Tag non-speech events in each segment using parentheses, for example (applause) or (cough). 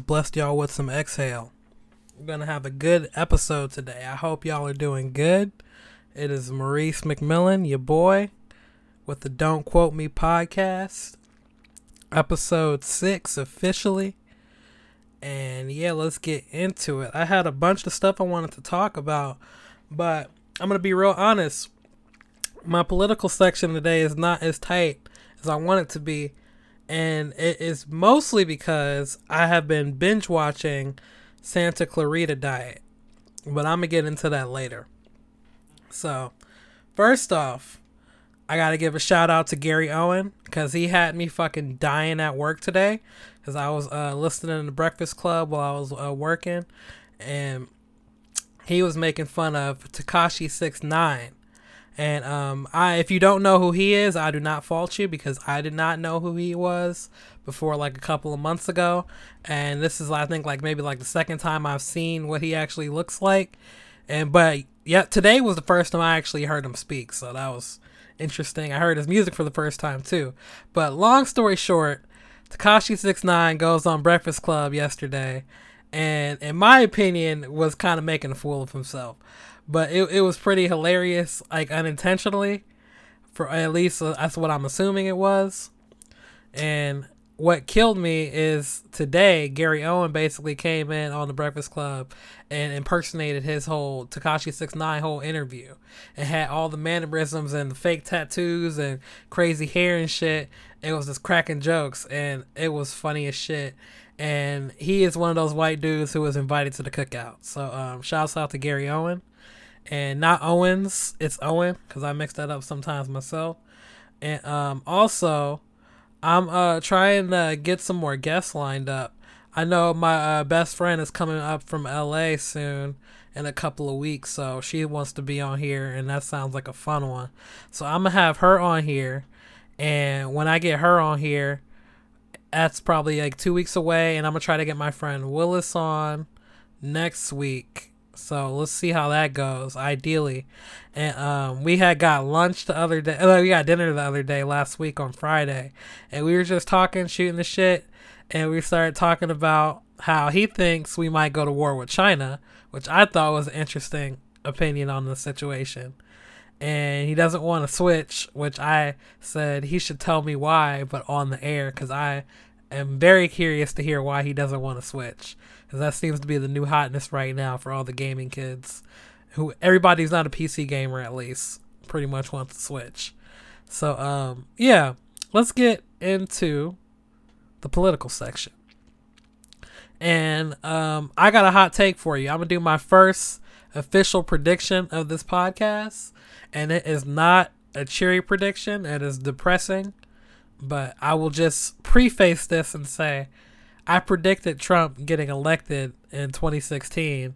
Blessed y'all with some exhale. We're going to have a good episode today. I hope y'all are doing good. It is Maurice McMillan, your boy, with the Don't Quote Me podcast, episode six officially. And yeah, let's get into it. I had a bunch of stuff I wanted to talk about, but I'm going to be real honest my political section today is not as tight as I want it to be. And it is mostly because I have been binge watching Santa Clarita Diet. But I'm to get into that later. So, first off, I got to give a shout out to Gary Owen because he had me fucking dying at work today because I was uh, listening to the Breakfast Club while I was uh, working. And he was making fun of Tekashi Six Nine and um, I, if you don't know who he is, I do not fault you because I did not know who he was before like a couple of months ago, and this is I think like maybe like the second time I've seen what he actually looks like, and but yeah, today was the first time I actually heard him speak, so that was interesting. I heard his music for the first time too. But long story short, Tekashi Six Nine goes on Breakfast Club yesterday, and in my opinion, was kind of making a fool of himself but it, it was pretty hilarious, like unintentionally. For at least uh, that's what I'm assuming it was. And what killed me is today Gary Owen basically came in on the Breakfast Club and impersonated his whole Tekashi Six Nine whole interview and had all the mannerisms and the fake tattoos and crazy hair and shit. It was just cracking jokes and it was funny as shit. And he is one of those white dudes who was invited to the cookout. So um, shouts out to Gary Owen and not Owens. It's Owen because I mix that up sometimes myself. And um, also, I'm uh, trying to get some more guests lined up. I know my uh, best friend is coming up from LA soon in a couple of weeks, so she wants to be on here, and that sounds like a fun one. So I'm gonna have her on here, and when I get her on here, that's probably like two weeks away, and I'm gonna try to get my friend Willis on next week so let's see how that goes. Ideally, and um, we had got lunch the other day. Uh, we got dinner the other day last week on Friday, and we were just talking, shooting the shit, and we started talking about how he thinks we might go to war with China, which I thought was an interesting opinion on the situation. And he doesn't want to switch, which I said he should tell me why, but on the air, because I am very curious to hear why he doesn't want to switch because that seems to be the new hotness right now for all the gaming kids. Who everybody's not a PC gamer at least pretty much wants to switch. So um yeah, let's get into the political section. And um I got a hot take for you. I'm gonna do my first official prediction of this podcast, and it is not a cheery prediction. It is depressing, but I will just preface this and say I predicted Trump getting elected in 2016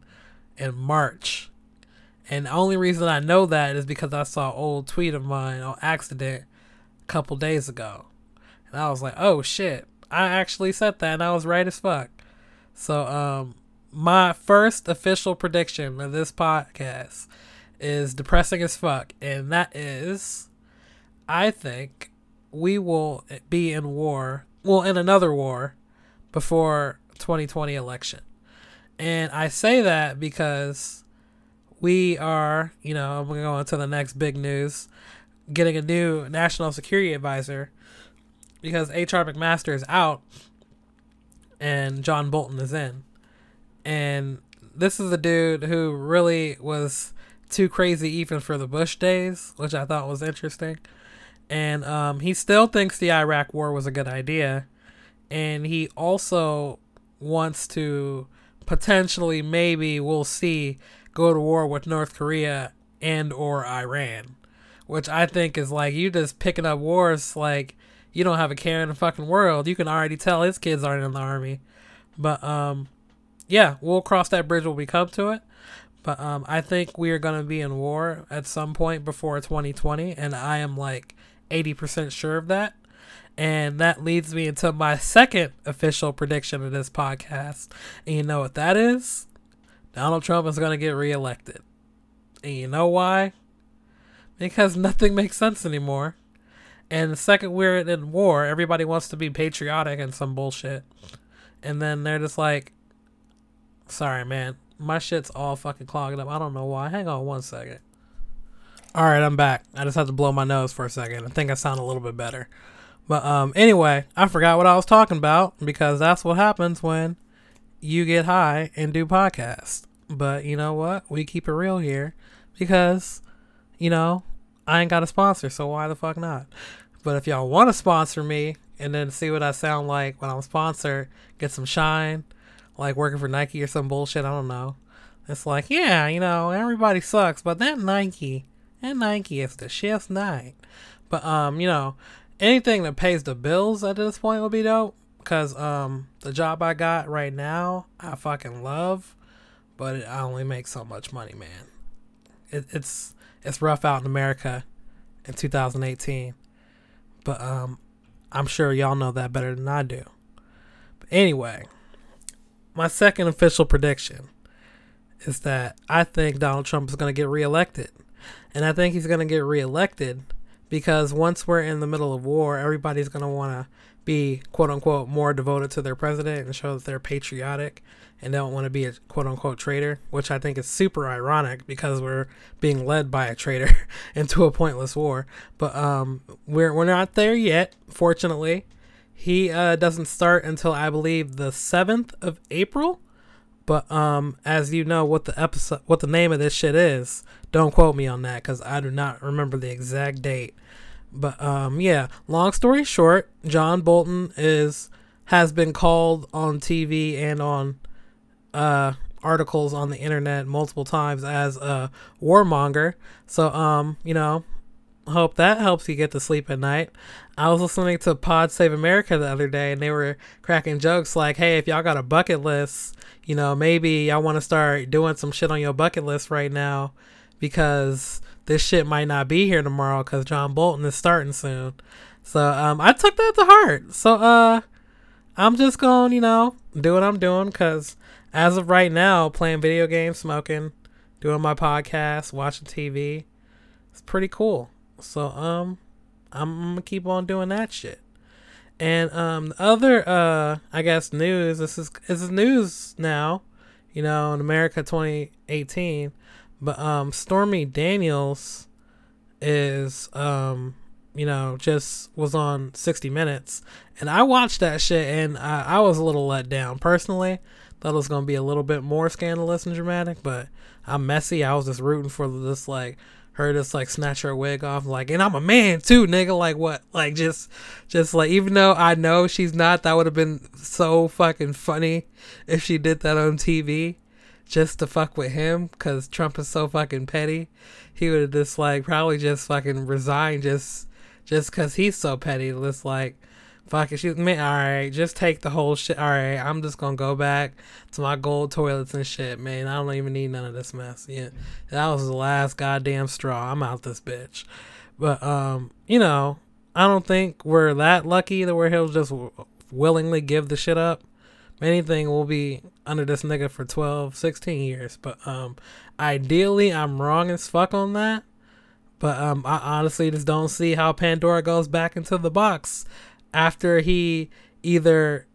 in March. And the only reason I know that is because I saw an old tweet of mine on accident a couple days ago. And I was like, oh shit, I actually said that and I was right as fuck. So, um, my first official prediction of this podcast is depressing as fuck. And that is, I think we will be in war, well, in another war before 2020 election. And I say that because we are, you know, I'm going to go on to the next big news, getting a new national security advisor because H.R. McMaster is out and John Bolton is in. And this is a dude who really was too crazy even for the Bush days, which I thought was interesting. And um, he still thinks the Iraq war was a good idea and he also wants to potentially maybe we'll see go to war with North Korea and or Iran, which I think is like you just picking up wars like you don't have a care in the fucking world. You can already tell his kids aren't in the army. But um yeah, we'll cross that bridge when we come to it. But um I think we are going to be in war at some point before 2020 and I am like 80% sure of that. And that leads me into my second official prediction of this podcast. And you know what that is? Donald Trump is going to get reelected. And you know why? Because nothing makes sense anymore. And the second we're in war, everybody wants to be patriotic and some bullshit. And then they're just like, sorry, man, my shit's all fucking clogged up. I don't know why. Hang on one second. All right, I'm back. I just had to blow my nose for a second. I think I sound a little bit better. But um, anyway, I forgot what I was talking about because that's what happens when you get high and do podcasts. But you know what? We keep it real here because, you know, I ain't got a sponsor, so why the fuck not? But if y'all want to sponsor me and then see what I sound like when I'm sponsored, get some shine, like working for Nike or some bullshit, I don't know. It's like, yeah, you know, everybody sucks, but that Nike, that Nike is the shit's night. But um, you know, anything that pays the bills at this point would be dope. Cause um, the job I got right now, I fucking love, but I only make so much money, man. It, it's it's rough out in America in 2018, but um, I'm sure y'all know that better than I do. But anyway, my second official prediction is that I think Donald Trump is going to get reelected, and I think he's going to get reelected because once we're in the middle of war, everybody's going to want to be quote unquote more devoted to their president and show that they're patriotic and don't want to be a quote unquote traitor, which I think is super ironic because we're being led by a traitor (laughs) into a pointless war. But um, we're we're not there yet, fortunately. He uh, doesn't start until I believe the seventh of April. But um, as you know, what the episode, what the name of this shit is, don't quote me on that because I do not remember the exact date. But um, yeah, long story short, John Bolton is has been called on TV and on uh, articles on the internet multiple times as a warmonger. So um, you know, hope that helps you get to sleep at night. I was listening to Pod Save America the other day, and they were cracking jokes like, "Hey, if y'all got a bucket list, you know, maybe y'all want to start doing some shit on your bucket list right now, because." this shit might not be here tomorrow because John Bolton is starting soon. So um, I took that to heart. So uh, I'm just going, you know, do what I'm doing because as of right now, playing video games, smoking, doing my podcast, watching TV, it's pretty cool. So um, I'm, gonna keep on doing that shit. And um, the other uh, I guess news. This is this is news now. You know, in America 2018. But um, Stormy Daniels is um, you know, just was on 60 Minutes, and I watched that shit, and I, I was a little let down personally. Thought it was gonna be a little bit more scandalous and dramatic, but I'm messy. I was just rooting for this like her just like snatch her wig off like and i'm a man too nigga like what like just just like even though i know she's not that would have been so fucking funny if she did that on tv just to fuck with him because Trump is so fucking petty. He would have just like probably just fucking resign just just because he's so petty. Just like fuck it, she's man. All right, just take the whole shit. All right, I'm just gonna go back to my gold toilets and shit, man. I don't even need none of this mess. Yeah, that was the last goddamn straw. I'm out this bitch. But um, you know, I don't think we're that lucky that where he'll just willingly give the shit up anything will be under this nigga for 12, 16 years. But um, ideally, I'm wrong as fuck on that. But um, I honestly just don't see how Pandora goes back into the box after he either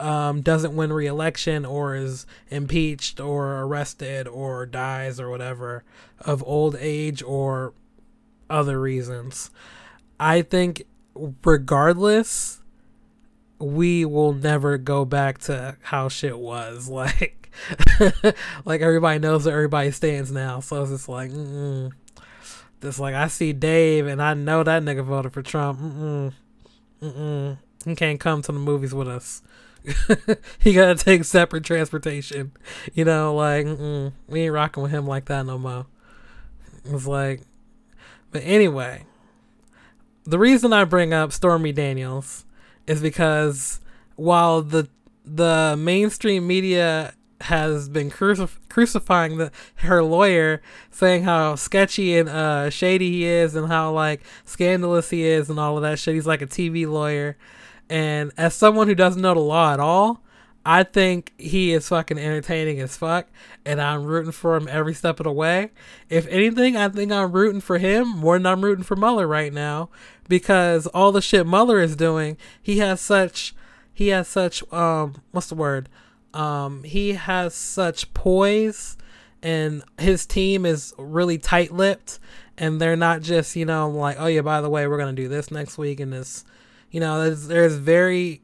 um, doesn't win re-election or is impeached or arrested or dies or whatever of old age or other reasons. I think regardless we will never go back to how shit was. (laughs) Like, like everybody knows where everybody stands now. So it's just like, mm just like I see Dave and I know that nigga voted for Trump. Mm-mm. Mm-mm. He can't come to the movies with us. (laughs) he gotta take separate transportation. You know, like mm-mm. we ain't rocking with him like that no more. It's like, but anyway, the reason I bring up Stormy Daniels is because while the the mainstream media has been crucif- crucifying the, her lawyer, saying how sketchy and uh, shady he is, and how like scandalous he is, and all of that shit. He's like a TV lawyer, and as someone who doesn't know the law at all, I think he is fucking entertaining as fuck, and I'm rooting for him every step of the way. If anything, I think I'm rooting for him more than I'm rooting for Mueller right now because all the shit Mueller is doing, he has such, he has such, um, what's the word? Um, he has such poise, and his team is really tight-lipped, and they're not just, you know, like, oh yeah, by the way, we're gonna do this next week, and this, you know, there's, there's very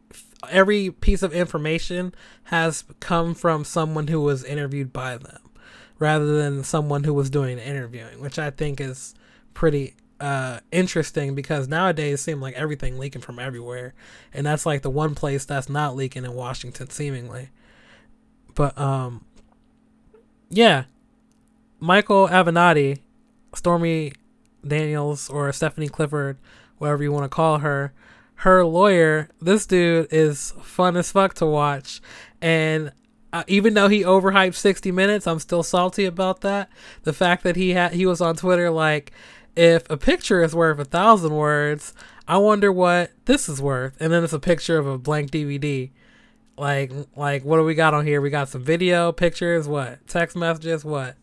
every piece of information has come from someone who was interviewed by them rather than someone who was doing interviewing, which I think is pretty uh, interesting because nowadays it seems like everything leaking from everywhere, and that's like the one place that's not leaking in Washington, seemingly. But um, yeah, Michael Avenatti, Stormy Daniels, or Stephanie Clifford, whatever you want to call her, her lawyer, this dude is fun as fuck to watch. And uh, even though he overhyped 60 minutes, I'm still salty about that. The fact that he had he was on Twitter like if a picture is worth a thousand words, I wonder what this is worth. And then it's a picture of a blank DVD. Like like what do we got on here? We got some video, pictures, what? Text messages, what?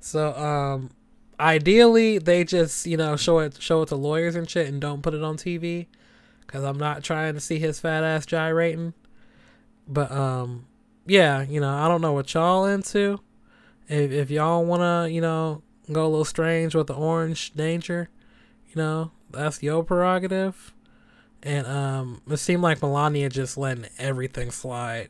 So um ideally they just, you know, show it show it to lawyers and shit and don't put it on TV because I'm not trying to see his fat ass gyrating. But um, yeah, you know, I don't know what y'all into. If if y'all wanna, you know, go a little strange with the orange danger, you know, that's your prerogative. And um, it seemed like Melania just letting everything slide.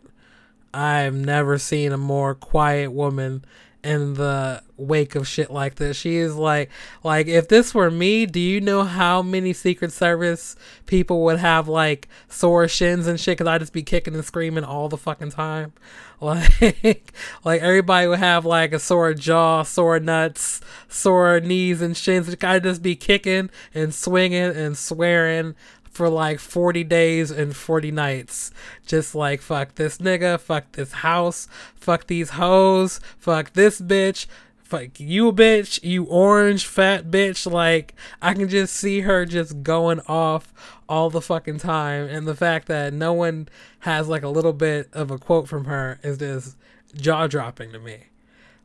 I've never seen a more quiet woman in the wake of shit like this. She is like, like if this were me, do you know how many Secret Service people would have like sore shins and shit? Cause I'd just be kicking and screaming all the fucking time. (laughs) Like, like everybody would have like a sore jaw, sore nuts, sore knees and shins. I'd just be kicking and swinging and swearing for like 40 days and 40 nights. Just like, fuck this nigga, fuck this house, fuck these hoes, fuck this bitch, fuck you bitch, you orange fat bitch. Like, I can just see her just going off all the fucking time. And the fact that no one has like a little bit of a quote from her is just jaw dropping to me.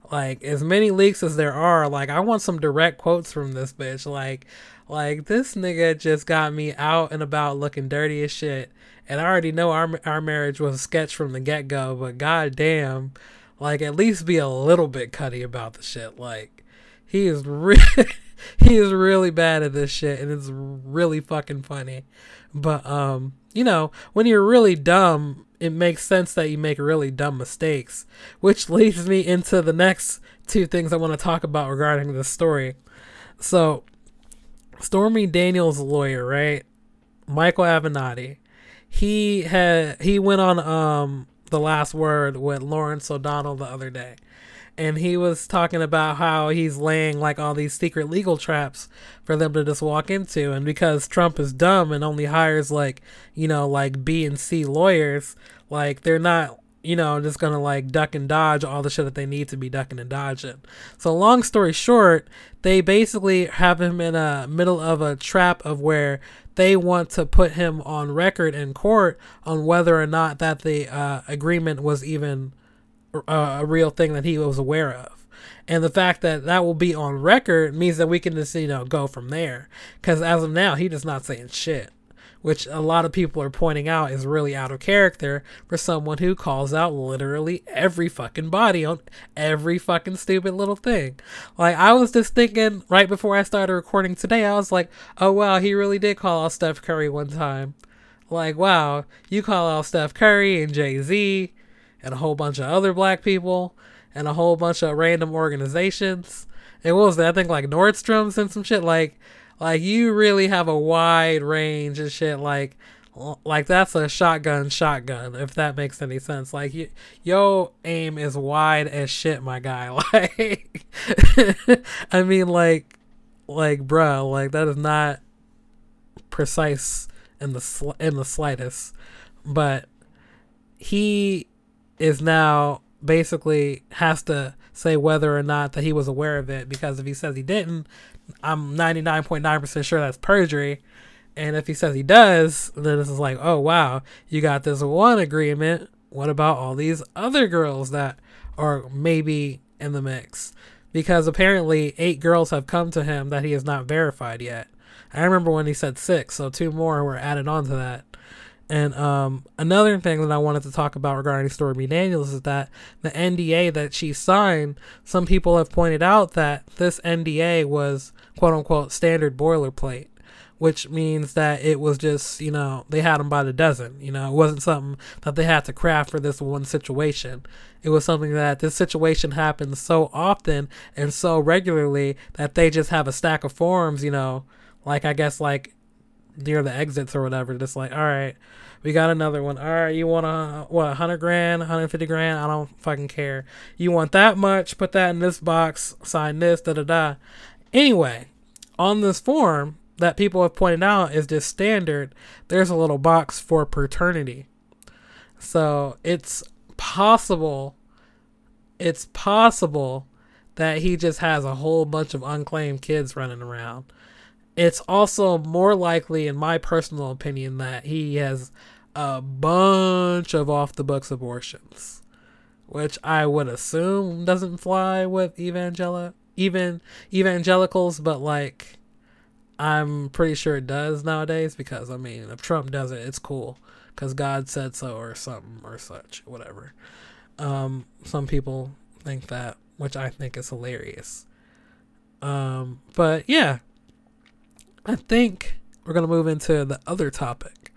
Like, as many leaks as there are, like, I want some direct quotes from this bitch. Like, like this nigga just got me out and about looking dirty as shit. And I already know our our marriage was a sketch from the get go, but goddamn, like at least be a little bit cutty about the shit. Like he is really (laughs) he is really bad at this shit, and it's really fucking funny. But um, you know, when you're really dumb, it makes sense that you make really dumb mistakes, which leads me into the next two things I want to talk about regarding this story. So Stormy Daniels' lawyer, right? Michael Avenatti. He had he went on um the last word with Lawrence O'Donnell the other day. And he was talking about how he's laying like all these secret legal traps for them to just walk into. And because Trump is dumb and only hires like, you know, like B and C lawyers, like they're not you know, just gonna like duck and dodge all the shit that they need to be ducking and dodging. So long story short, they basically have him in a middle of a trap of where they want to put him on record in court on whether or not that the uh, agreement was even a real thing that he was aware of. And the fact that that will be on record means that we can just, you know, go from there. Because as of now, he just not saying shit which a lot of people are pointing out is really out of character for someone who calls out literally every fucking body on every fucking stupid little thing. Like, I was just thinking right before I started recording today, I was like, oh wow, he really did call out Steph Curry one time. Like, wow, you call out Steph Curry and Jay Z and a whole bunch of other black people and a whole bunch of random organizations. It was that I think like Nordstrom's and some shit like like you really have a wide range and shit. Like, like that's a shotgun, shotgun. If that makes any sense. Like, you, yo aim is wide as shit, my guy. (laughs) Like, I mean, like, like, bruh, like that is not precise in the sl- in the slightest. But he is now basically has to say whether or not that he was aware of it because if he says he didn't, I'm 99.9% sure that's perjury. And if he says he does, then this is like, oh wow, you got this one agreement what about all these other girls that are maybe in the mix? Because apparently eight girls have come to him that he has not verified yet. I remember when he said six, so two more were added on to that. And um, another thing that I wanted to talk about regarding Stormy Daniels is that the NDA that she signed, some people have pointed out that this NDA was quote unquote standard boilerplate, which means that it was just, you know, they had them by the dozen. You know, it wasn't something that they had to craft for this one situation. It was something that this situation happens so often and so regularly that they just have a stack of forms, you know, like I guess like near the exits or whatever. Just like, all right, we got another one. All right, you want a what, hundred grand, hundred fifty grand? I don't fucking care. You want that much? Put that in this box. Sign this. Da da da. Anyway, on this form that people have pointed out is just standard. There's a little box for paternity. So it's possible. It's possible that he just has a whole bunch of unclaimed kids running around it's also more likely, in my personal opinion, that he has a bunch of off the books abortions, which I would assume doesn't fly with evangela even evangelicals, but like I'm pretty sure it does nowadays because I mean if Trump does it, it's cool because God said so or something or such, whatever. Um, some people think that, which I think is hilarious. Um, but yeah, I think we're to move into the other topic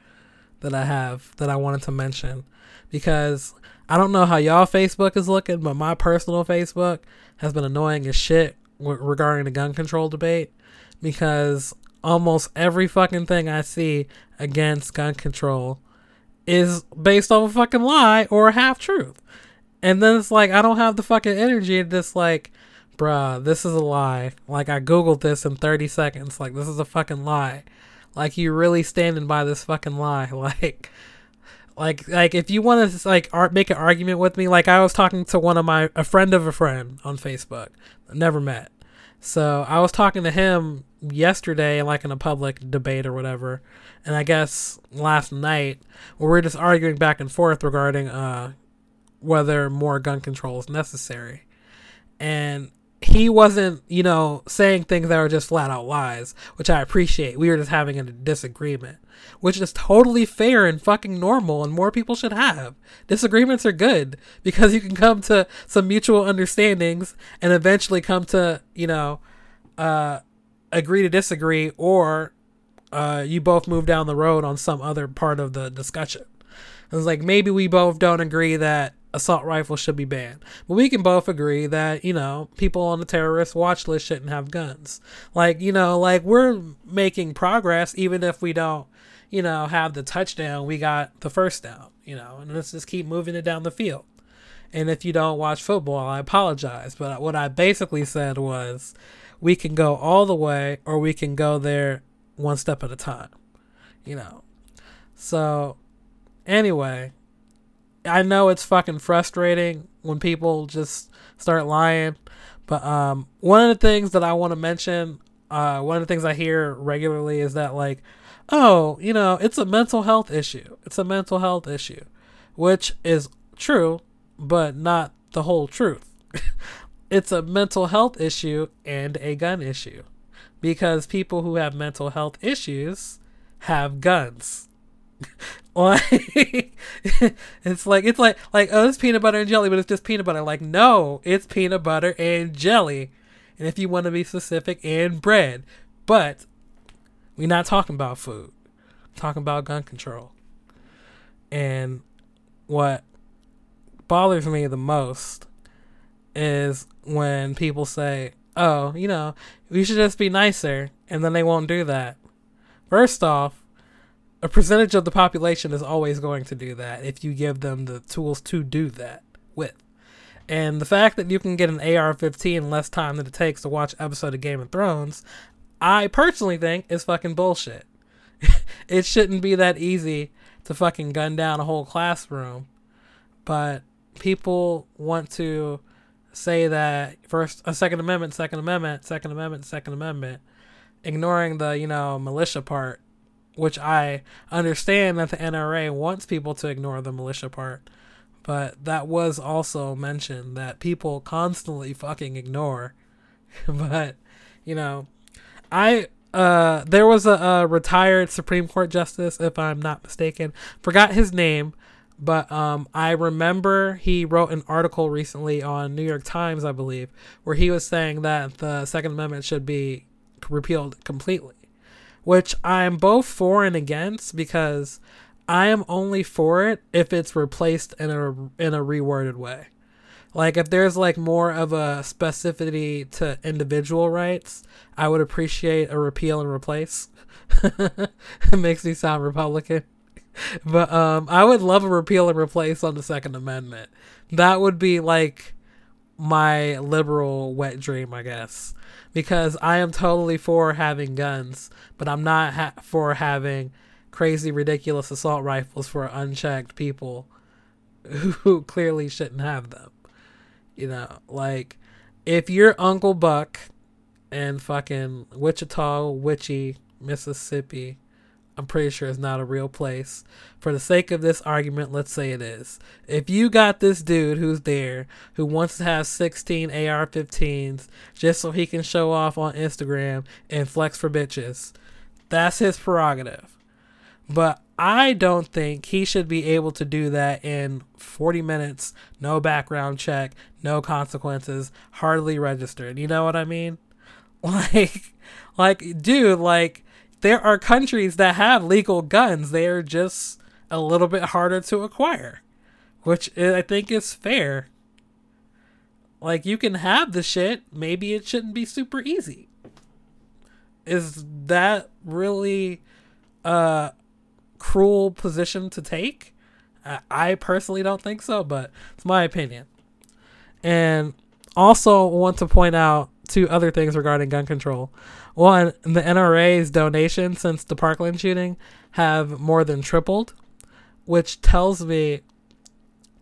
that I have that I wanted to mention because I don't know how y'all Facebook is looking, but my personal Facebook has been annoying as shit regarding the gun control debate because almost every fucking thing I see against gun control is based on a fucking lie or a half truth. And then it's like I don't have the fucking energy to just like bruh, this is a lie. Like I googled this in 30 seconds. Like this is a fucking lie. Like you really standing by this fucking lie. (laughs) Like like like if you want to like art, make an argument with me, like I was talking to one of my a friend of a friend on Facebook, never met. So I was talking to him yesterday, like in a public debate or whatever, and I guess last night we were just arguing back and forth regarding uh whether more gun control is necessary. And he wasn't, you know, saying things that were just flat out lies, which I appreciate. We were just having a disagreement, which is totally fair and fucking normal, and more people should have. Disagreements are good because you can come to some mutual understandings and eventually come to, you know, uh, agree to disagree, or uh, you both move down the road on some other part of the discussion. It's like maybe we both don't agree that assault rifles should be banned. But we can both agree that, you know, people on the terrorist watch list shouldn't have guns. Like, you know, like we're making progress even if we don't, you know, have the touchdown, we got the first down, you know, and let's just keep moving it down the field. And if you don't watch football, I apologize. But what I basically said was we can go all the way or we can go there one step at a time, you know. So, anyway, I know it's fucking frustrating when people just start lying, but um, one of the things that I want to mention, uh, one of the things I hear regularly is that like, oh, you know, it's a mental health issue. It's a mental health issue, which is true, but not the whole truth. (laughs) it's a mental health issue and a gun issue because people who have mental health issues have guns. (laughs) like (laughs) it's like it's like like oh it's peanut butter and jelly but it's just peanut butter. Like no it's peanut butter and jelly. And if you want to be specific and bread. But we're not talking about food. Talking about gun control. And what bothers me the most is when people say oh you know we should just be nicer and then they won't do that. First off a percentage of the population is always going to do that if you give them the tools to do that with. And the fact that you can get an AR 15 in less time than it takes to watch episode of Game of Thrones, I personally think is fucking bullshit. (laughs) it shouldn't be that easy to fucking gun down a whole classroom. But people want to say that first a Second Amendment, Second Amendment, Second Amendment, Second Amendment, ignoring the, you know, militia part which I understand that the NRA wants people to ignore the militia part, but that was also mentioned that people constantly fucking ignore. (laughs) but, you know, I uh there was a, a, retired Supreme Court justice, if I'm not mistaken. Forgot his name, but um I remember he wrote an article recently on New York Times, I believe, where he was saying that the Second Amendment should be repealed completely. Which I'm both for and against because I am only for it if it's replaced in a in a reworded way. Like if there's like more of a specificity to individual rights, I would appreciate a repeal and replace. (laughs) it makes me sound Republican. But um I would love a repeal and replace on the second amendment. That would be like my liberal wet dream, I guess. Because I am totally for having guns, but I'm not ha- for having crazy, ridiculous assault rifles for unchecked people who clearly shouldn't have them. You know, like if you're Uncle Buck and fucking Wichita, Witchy, Mississippi, I'm pretty sure it's not a real place. For the sake of this argument, let's say it is. If you got this dude who's there who wants to have 16 AR 15s just so he can show off on Instagram and flex for bitches, that's his prerogative. But I don't think he should be able to do that in 40 minutes, no background check, no consequences, hardly registered. You know what I mean? (laughs) Like, like, dude, like, there are countries that have legal guns. They are just a little bit harder to acquire, which I think is fair. Like, you can have the shit. Maybe it shouldn't be super easy. Is that really a cruel position to take. I personally don't think so, but it's my opinion. And also want to point out two other things regarding gun control. One, the NRA's donations since the Parkland shooting have more than tripled, which tells me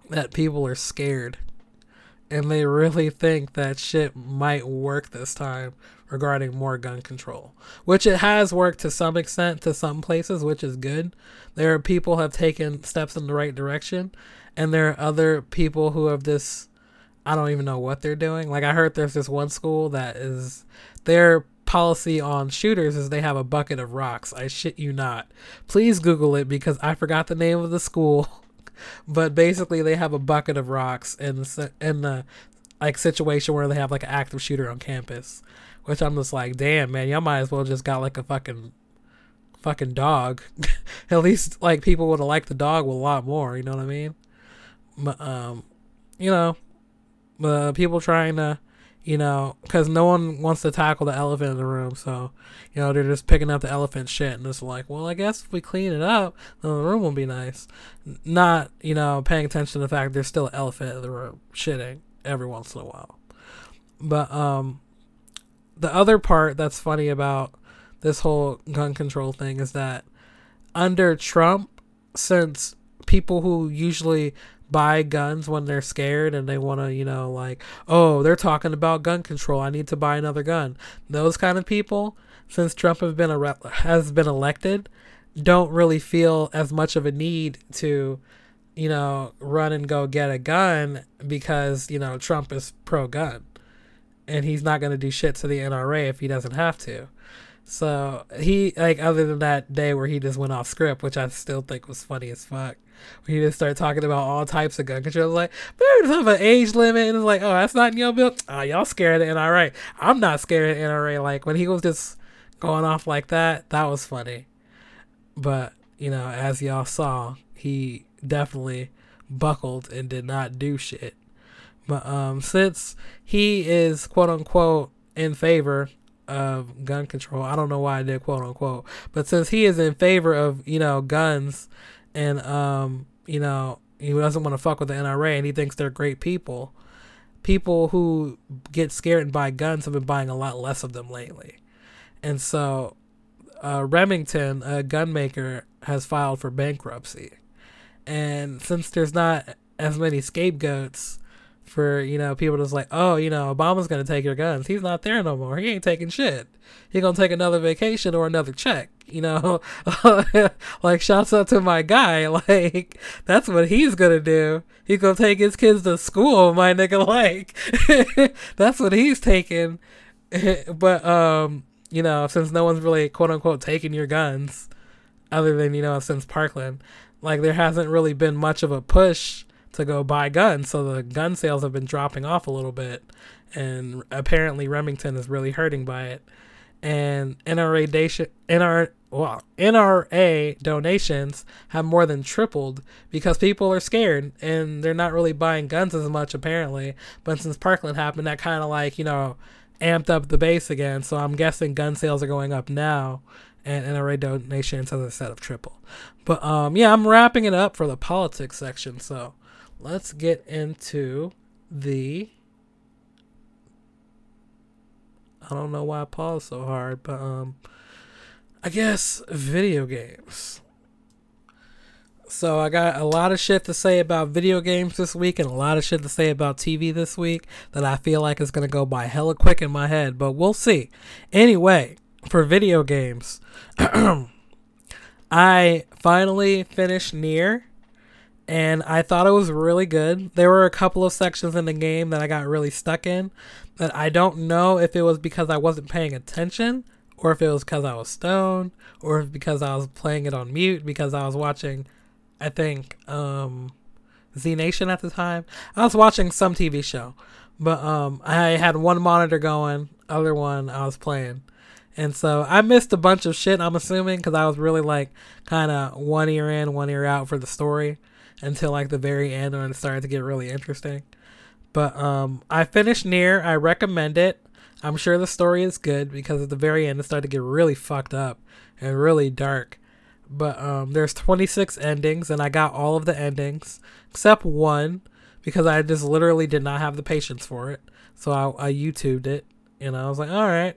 that people are scared and they really think that shit might work this time regarding more gun control, which it has worked to some extent to some places, which is good. There are people have taken steps in the right direction, and there are other people who have this. I don't even know what they're doing. Like I heard there's this one school that is their policy on shooters is they have a bucket of rocks. I shit you not. Please Google it because I forgot the name of the school. (laughs) but basically they have a bucket of rocks in in the like situation where they have like an active shooter on campus which I'm just like, damn, man, y'all might as well just got like a fucking fucking dog. (laughs) At least like people would have liked the dog a lot more, you know what I mean? But um, you know, the people trying to, you know, because no one wants to tackle the elephant in the room, so you know they're just picking up the elephant shit and it's like, well, I guess if we clean it up, then the room will be nice. Not you know paying attention to the fact there's still an elephant in the room shitting every once in a while. But um, the other part that's funny about this whole gun control thing is that under Trump, since people who usually buy guns when they're scared and they want to, you know, like, oh, they're talking about gun control. I need to buy another gun. Those kind of people, since Trump has been a, has been elected, don't really feel as much of a need to, you know, run and go get a gun because you know Trump is pro gun and he's not going to do shit to the NRA if he doesn't have to. So he like other than that day where he just went off script, which I still think was funny as fuck. He just started talking about all types of gun control, like, there's have an age limit, and it's like, oh, that's not in your bill. Oh, y'all scared of NRA. I'm not scared of NRA. Like when he was just going off like that, that was funny. But you know, as y'all saw, he definitely buckled and did not do shit. But um, since he is quote unquote in favor of gun control, I don't know why I did quote unquote, but since he is in favor of you know guns, and um, you know he doesn't want to fuck with the NRA, and he thinks they're great people. People who get scared and buy guns have been buying a lot less of them lately, and so uh, Remington, a gun maker, has filed for bankruptcy, and since there's not as many scapegoats for you know people just like oh you know obama's gonna take your guns he's not there no more he ain't taking shit he gonna take another vacation or another check you know, (laughs) like shouts out to my guy. (laughs) Like that's what he's gonna do. He's gonna take his kids to school, my nigga. (laughs) Like that's what he's taking. but um, you know, since no one's really quote unquote taking your guns, other than you know since Parkland, like there hasn't really been much of a push to go buy guns, so the gun sales have been dropping off a little bit, and apparently Remington is really hurting by it. And NRA NR, well, NRA donations have more than tripled because people are scared and they're not really buying guns as much apparently. But since Parkland happened, that kind of like you know amped up the base again. So I'm guessing gun sales are going up now and NRA donations, as I said, of triple. But um, yeah, I'm wrapping it up for the politics section. So let's get into the. I don't know why I paused so hard, but um, I guess video games. So I got a lot of shit to say about video games this week and a lot of shit to say about TV this week that I feel like is gonna go by hella quick in my head, but we'll see. Anyway, for video games, (clears throat) I finally finished NieR, and I thought it was really good. There were a couple of sections in the game that I got really stuck in, but I don't know if it was because I wasn't paying attention, or if it was because I was stoned, or if because I was playing it on mute because I was watching, I think, um, Z Nation at the time. I was watching some TV show, but um, I had one monitor going, other one I was playing and so I missed a bunch of shit, I'm assuming, because I was really like kind of one ear in, one ear out for the story until like the very end when it started to get really interesting. But um, I finished NieR. I recommend it. I'm sure the story is good because at the very end it started to get really fucked up and really dark. But um, there's 26 endings, and I got all of the endings except one because I just literally did not have the patience for it. So I, I YouTubed it, and I was like, all right,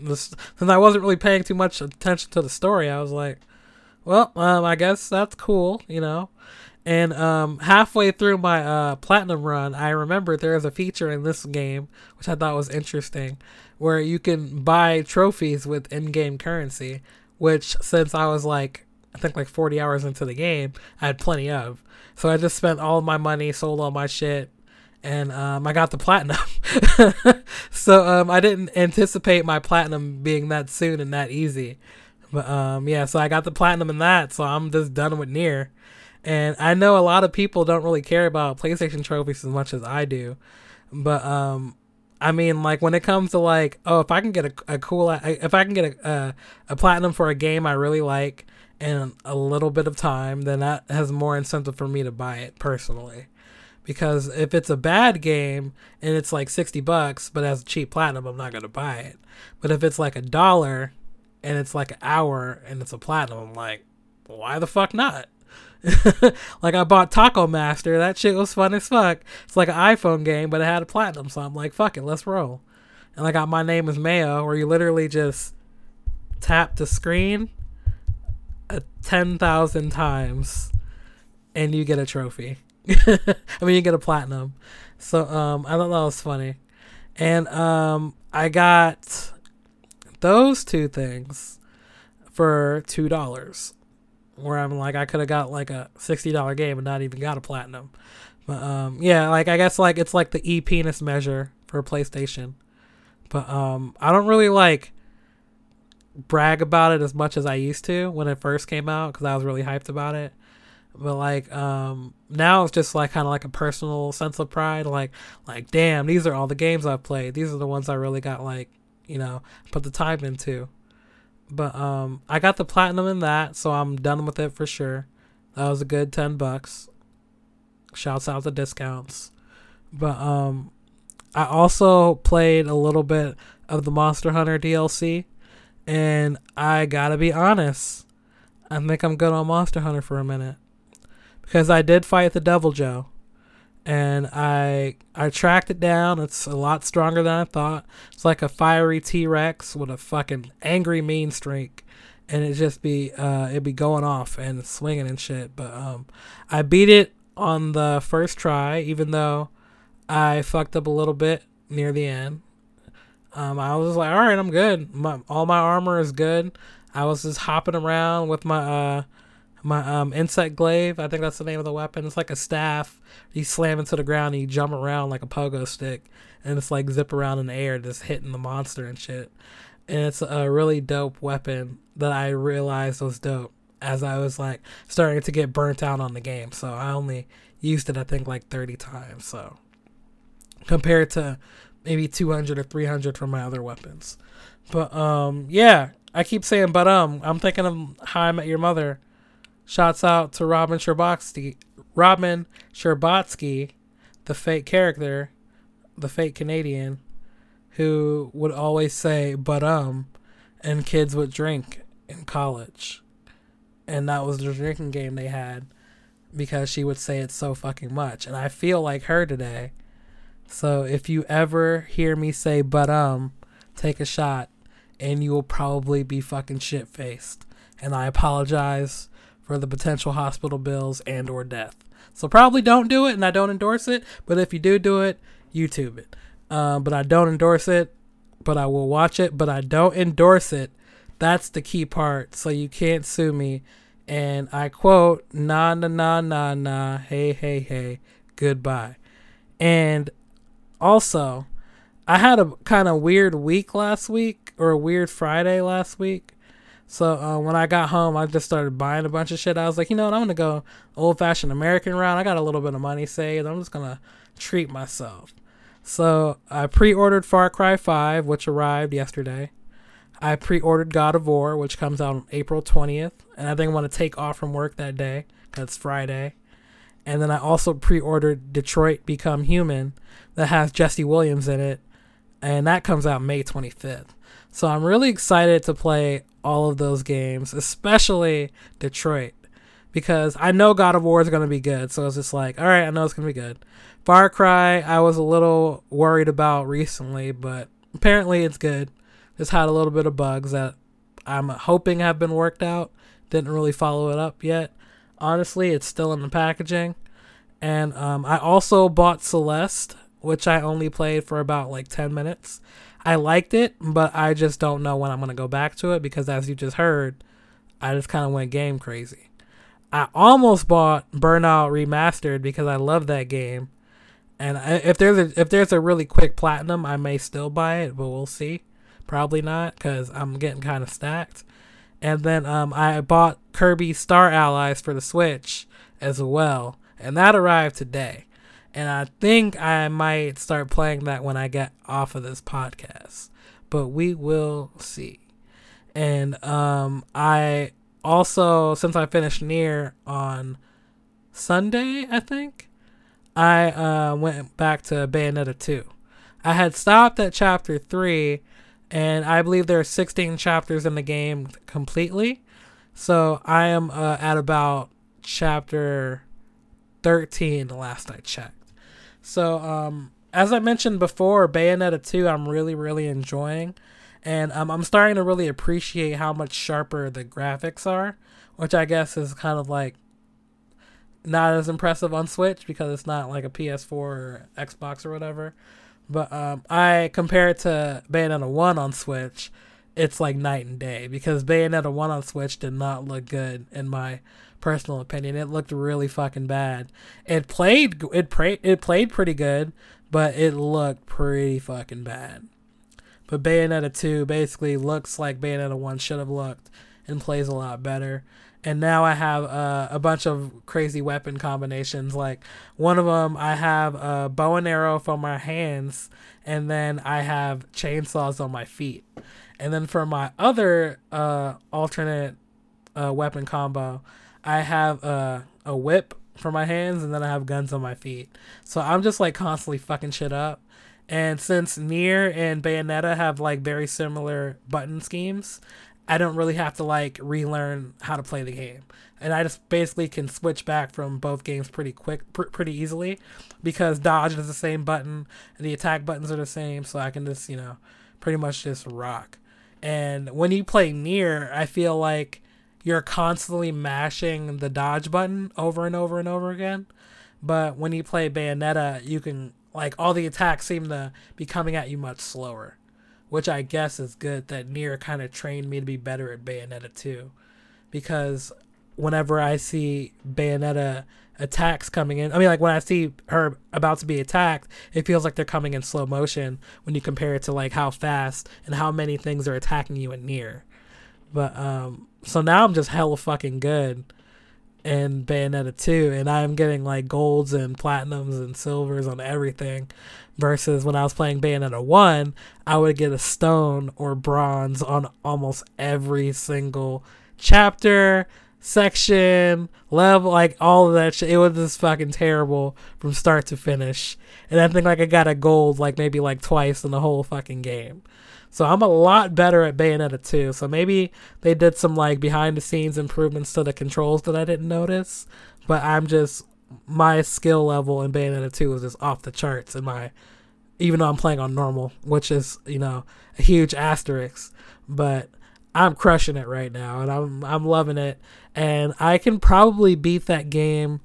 this, since I wasn't really paying too much attention to the story, I was like, well, um, I guess that's cool, you know. And um, halfway through my uh, platinum run, I remembered there was a feature in this game which I thought was interesting, where you can buy trophies with in-game currency. Which, since I was like, I think like 40 hours into the game, I had plenty of. So I just spent all my money, sold all my shit, and um, I got the platinum. (laughs) so um, I didn't anticipate my platinum being that soon and that easy. But um, yeah, so I got the platinum in that, so I'm just done with NieR. And I know a lot of people don't really care about PlayStation trophies as much as I do. But um, I mean, like when it comes to like, oh, if I can get a, a cool, if I can get a, a a platinum for a game I really like in a little bit of time, then that has more incentive for me to buy it personally. Because if it's a bad game and it's like 60 bucks but has cheap platinum i'm not to buy it. But if it's like a dollar and it's like an hour and it's a platinum i'm like why the fuck not (laughs) like i bought taco master. That shit was fun as fuck. It's like an iphone game but it had a platinum so i'm like fuck it let's roll. And i got my name is mayo where you literally just tap the screen a 10,000 times and you get a trophy. (laughs) I mean, you get a platinum. So um, I thought that was funny, and um, I got those two things for two dollars. Where I'm like, I could have got like a sixty dollar game and not even got a platinum. But um, yeah, like I guess like it's like the e penis measure for PlayStation. But um, I don't really like brag about it as much as I used to when it first came out because I was really hyped about it but like um now it's just like kind of like a personal sense of pride like like damn these are all the games i've played these are the ones i really got like you know put the time into but um i got the platinum in that so i'm done with it for sure. That was a good 10 bucks. Shouts out the discounts. But um i also played a little bit of the monster hunter dlc and i gotta be honest i think i'm good on monster hunter for a minute. Because I did fight the Deviljho, and I I tracked it down. It's a lot stronger than I thought. It's like a fiery T Rex with a fucking angry mean streak, and it just be uh it'd be going off and swinging and shit. But um, I beat it on the first try, even though I fucked up a little bit near the end. Um, I was like, all right, I'm good. My all my armor is good. I was just hopping around with my uh my um insect glaive. I think that's the name of the weapon. It's like a staff. You slam into the ground and you jump around like a pogo stick, and it's like zip around in the air, just hitting the monster and shit. And it's a really dope weapon that I realized was dope as I was like starting to get burnt out on the game. So I only used it I think like 30 times. So compared to maybe 200 or 300 for my other weapons. But um yeah, I keep saying but um I'm thinking of How I Met Your Mother. Shouts out to Robin Scherbatsky, Robin Scherbatsky, the fake character, the fake Canadian, who would always say but um, and kids would drink in college, and that was the drinking game they had, because she would say it so fucking much, and I feel like her today. So if you ever hear me say but um, take a shot, and you will probably be fucking shit faced, and I apologize for the potential hospital bills and or death. So probably don't do it, and I don't endorse it. But if you do do it, YouTube it. Um, but I don't endorse it. But I will watch it. But I don't endorse it. That's the key part. So you can't sue me. And I quote, "Nah, nah, nah, nah, nah. Hey, hey, hey. Goodbye." And also, I had a kind of weird week last week, or a weird Friday last week. So uh, when I got home, I just started buying a bunch of shit. I was like, you know what, I'm gonna go old fashioned American route. I got a little bit of money saved. I'm just gonna treat myself. So I pre-ordered Far Cry 5, which arrived yesterday. I pre-ordered God of War, which comes out on April 20th, and I think I'm gonna take off from work that day it's Friday. And then I also pre-ordered Detroit Become Human, that has Jesse Williams in it, and that comes out May 25th. So I'm really excited to play all of those games, especially Detroit, because I know God of War is going to be good. So it's just like, all right, I know it's going to be good. Far Cry, I was a little worried about recently, but apparently it's good. Just had a little bit of bugs that I'm hoping have been worked out. Didn't really follow it up yet. Honestly, it's still in the packaging. And um, I also bought Celeste, which I only played for about like 10 minutes. I liked it, but I just don't know when I'm gonna go back to it because, as you just heard, I just kind of went game crazy. I almost bought Burnout Remastered because I love that game, and if there's a if there's a really quick platinum, I may still buy it, but we'll see. Probably not because I'm getting kind of stacked. And then um, I bought Kirby Star Allies for the Switch as well, and that arrived today and I think I might start playing that when I get off of this podcast. But we will see. And um, I also, since I finished NieR on Sunday, I think, I uh, went back to Bayonetta 2. I had stopped at chapter 3, and I believe there are 16 chapters in the game completely. So I am uh, at about chapter 13 the last I checked. So, um, as I mentioned before, Bayonetta 2, I'm really, really enjoying. And um, I'm starting to really appreciate how much sharper the graphics are, which I guess is kind of like not as impressive on Switch because it's not like a PS4 or Xbox or whatever. But um, I compare it to Bayonetta 1 on Switch, it's like night and day because Bayonetta 1 on Switch did not look good in my personal opinion. It looked really fucking bad. It played it pra- it played pretty good, but it looked pretty fucking bad. But Bayonetta 2 basically looks like Bayonetta 1 should have looked and plays a lot better. And now I have uh, a bunch of crazy weapon combinations. Like one of them, I have a bow and arrow for my hands, and then I have chainsaws on my feet. And then for my other uh, alternate uh, weapon combo, I have a a whip for my hands and then I have guns on my feet. So I'm just like constantly fucking shit up. And since NieR and Bayonetta have like very similar button schemes, I don't really have to like relearn how to play the game. And I just basically can switch back from both games pretty quick, pr- pretty easily because dodge is the same button and the attack buttons are the same. So I can just, you know, pretty much just rock. And when you play NieR, I feel like you're constantly mashing the dodge button over and over and over again. But when you play Bayonetta, you can like all the attacks seem to be coming at you much slower, which I guess is good that NieR kind of trained me to be better at Bayonetta 2 because whenever I see Bayonetta attacks coming in, I mean, like when I see her about to be attacked, it feels like they're coming in slow motion when you compare it to like how fast and how many things are attacking you in NieR. But um, so now I'm just hella fucking good in Bayonetta 2, and I'm getting like golds and platinums and silvers on everything. Versus when I was playing Bayonetta 1, I would get a stone or bronze on almost every single chapter, section, level, like all of that shit. It was just fucking terrible from start to finish. And I think like I got a gold like maybe like twice in the whole fucking game. So I'm a lot better at Bayonetta 2. So maybe they did some like behind the scenes improvements to the controls that I didn't notice. But I'm just my skill level in Bayonetta 2 is just off the charts in my even though I'm playing on normal, which is, you know, a huge asterisk. But I'm crushing it right now and I'm I'm loving it. And I can probably beat that game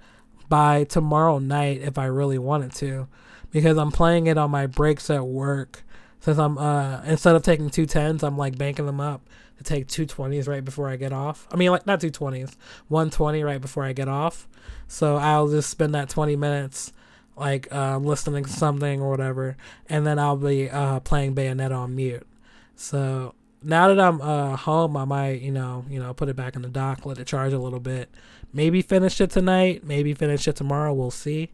by tomorrow night if I really wanted to. Because I'm playing it on my breaks at work. Since I'm uh instead of taking two tens, I'm like banking them up to take two twenties right before I get off. I mean like not two twenties, one twenty right before I get off. So I'll just spend that twenty minutes like uh, listening to something or whatever, and then I'll be uh, playing Bayonetta on mute. So now that I'm uh, home, I might, you know, you know, put it back in the dock, let it charge a little bit. Maybe finish it tonight. Maybe finish it tomorrow. We'll see.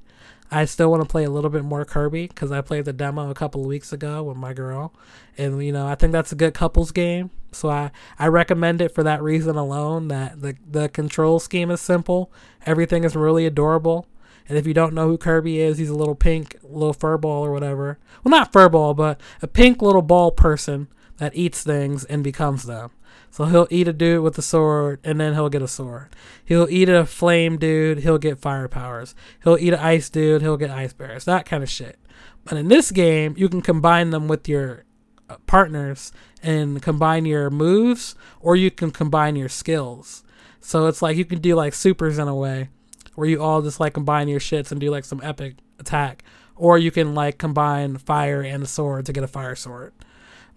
I still want to play a little bit more Kirby because I played the demo a couple of weeks ago with my girl, and you know I think that's a good couples game. So I I recommend it for that reason alone. That the the control scheme is simple. Everything is really adorable. And if you don't know who Kirby is, he's a little pink little fur ball or whatever. Well, not fur ball, but a pink little ball person that eats things and becomes them. So he'll eat a dude with a sword and then he'll get a sword. He'll eat a flame dude, he'll get fire powers. He'll eat an ice dude, he'll get ice bears. That kind of shit. But in this game, you can combine them with your uh, partners and combine your moves or you can combine your skills. So it's like you can do like supers in a way where you all just like combine your shits and do like some epic attack or you can like combine fire and a sword to get a fire sword.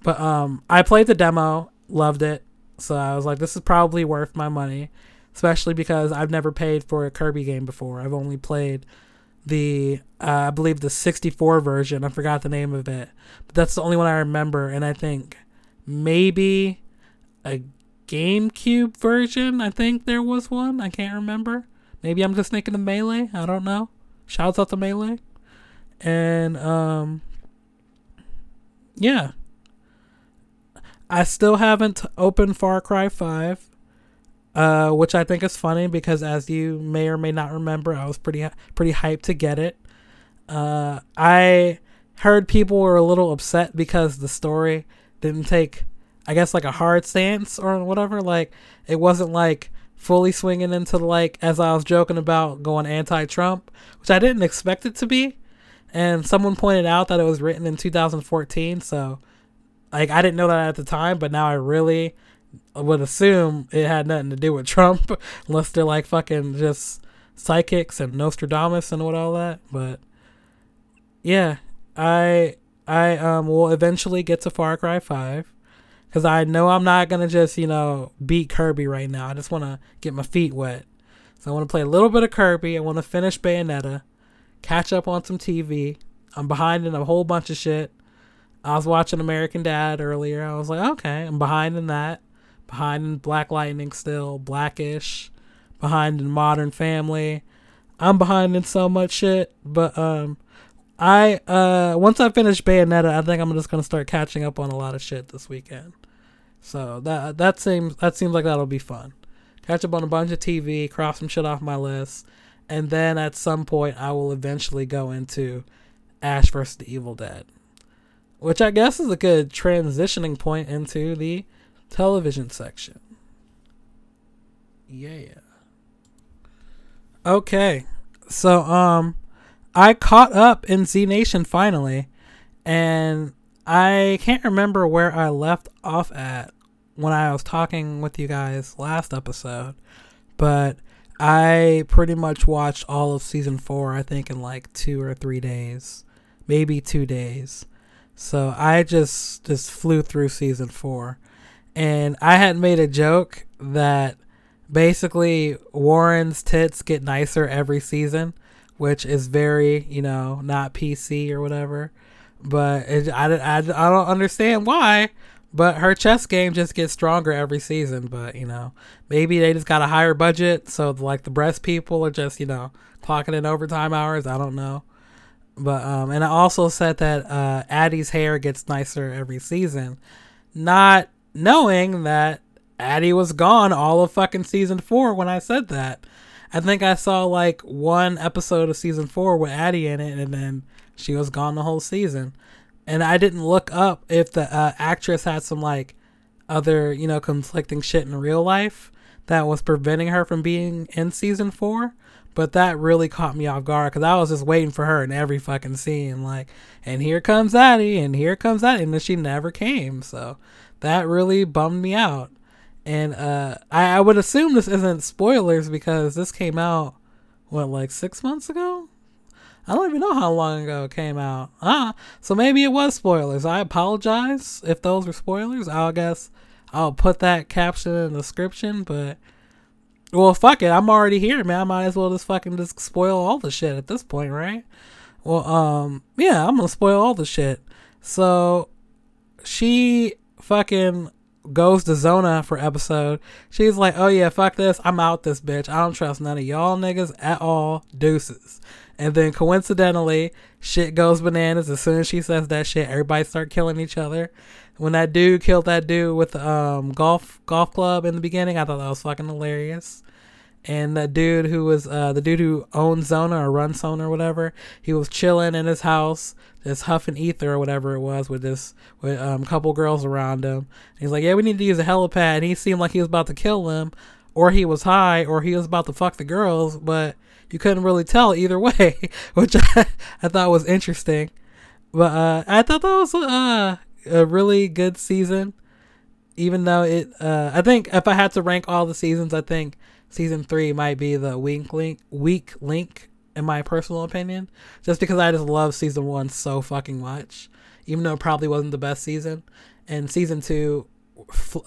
But um, I played the demo, loved it, so I was like, this is probably worth my money, especially because I've never paid for a Kirby game before. I've only played the uh, I believe the 64 version. I forgot the name of it, but that's the only one I remember. And I think maybe a GameCube version. I think there was one. I can't remember. Maybe I'm just thinking of Melee. I don't know. Shouts out to Melee. And um, yeah, I still haven't opened Far Cry 5, uh, which I think is funny because, as you may or may not remember, I was pretty pretty hyped to get it. Uh, I heard people were a little upset because the story didn't take, I guess, like a hard stance or whatever. Like it wasn't like fully swinging into like as I was joking about going anti-Trump, which I didn't expect it to be. And someone pointed out that it was written in 2014, so like I didn't know that at the time, but now I really would assume it had nothing to do with (laughs) Trump, unless they're like fucking just psychics and Nostradamus and what all that. But yeah, I I um will eventually get to Far Cry Five because I know I'm not gonna just you know beat Kirby right now. I just want to get my feet wet. So I want to play a little bit of Kirby. I want to finish Bayonetta, catch up on some TV. I'm behind in a whole bunch of shit. I was watching American Dad earlier. I was like, okay, I'm behind in that. Behind in Black Lightning still, Blackish, behind in Modern Family. I'm behind in so much shit, but um I uh once I finish Bayonetta, I think I'm just gonna start catching up on a lot of shit this weekend. So that that seems that seems like that'll be fun. Catch up on a bunch of TV, cross some shit off my list, and then at some point I will eventually go into Ash vs. the Evil Dead which I guess is a good transitioning point into the television section. Yeah. Okay. So um I caught up in Z Nation finally and I can't remember where I left off at when I was talking with you guys last episode, but I pretty much watched all of season 4 I think in like 2 or 3 days, maybe 2 days. So I just just flew through season four, and I had made a joke that basically Warren's tits get nicer every season, which is very you know not PC or whatever. But it, I, I, I don't understand why. But her chess game just gets stronger every season. But you know, maybe they just got a higher budget, so like the breast people are just you know clocking in overtime hours. I don't know. But um, and I also said that uh, Addie's hair gets nicer every season, not knowing that Addie was gone all of fucking season four when I said that. I think I saw like one episode of season four with Addie in it, and then she was gone the whole season and I didn't look up if the uh, actress had some like other you know conflicting shit in real life that was preventing her from being in season four. But that really caught me off guard because I was just waiting for her in every fucking scene, like, and here comes Addie, and here comes Addie, and then she never came. So that really bummed me out. And uh, I, I would assume this isn't spoilers because this came out what like six months ago I don't even know how long ago it came out. Ah, so maybe it was spoilers. I apologize if those were spoilers. I'll guess I'll put that caption in the description, but well, fuck it. I'm already here, man. I might as well just fucking just spoil all the shit at this point, right? Well, um, yeah, I'm gonna spoil all the shit. So she fucking goes to Zona for episode. She's like, oh yeah, fuck this. I'm out this bitch. I don't trust none of y'all niggas at all. Deuces. And then coincidentally, shit goes bananas. As soon as she says that shit, everybody start killing each other. When that dude killed that dude with um, golf golf club in the beginning, I thought that was fucking hilarious. And the dude who was uh, the dude who owns Zona or runs Zona or whatever, he was chilling in his house, just huffing ether or whatever it was with this with um couple girls around him. And he's like, "Yeah, we need to use a helipad." And he seemed like he was about to kill them, or he was high, or he was about to fuck the girls, but you couldn't really tell either (laughs) way, which I, (laughs) I thought was interesting. But uh, I thought that was uh, a really good season, even though it. Uh, I think if I had to rank all the seasons, I think season three might be the weak link. Weak link, in my personal opinion, just because I just love season one so fucking much, even though it probably wasn't the best season. And season two,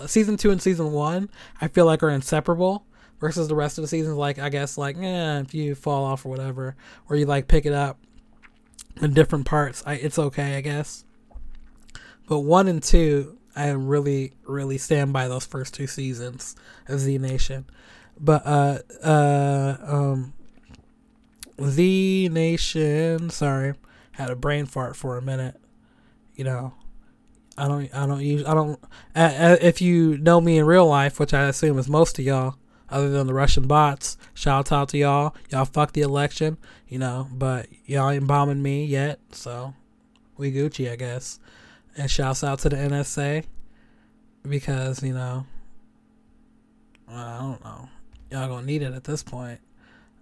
season two and season one, I feel like are inseparable versus the rest of the seasons like i guess like eh, if you fall off or whatever or you like pick it up in different parts I, it's okay i guess but one and two i really really stand by those first two seasons of z nation but uh uh um z nation sorry had a brain fart for a minute you know I don't, I don't use, I don't. Uh, if you know me in real life, which I assume is most of y'all, other than the Russian bots. Shout out to y'all. Y'all fucked the election, you know, but y'all ain't bombing me yet, so we Gucci, I guess. And shouts out to the NSA because, you know, I don't know. Y'all gonna need it at this point.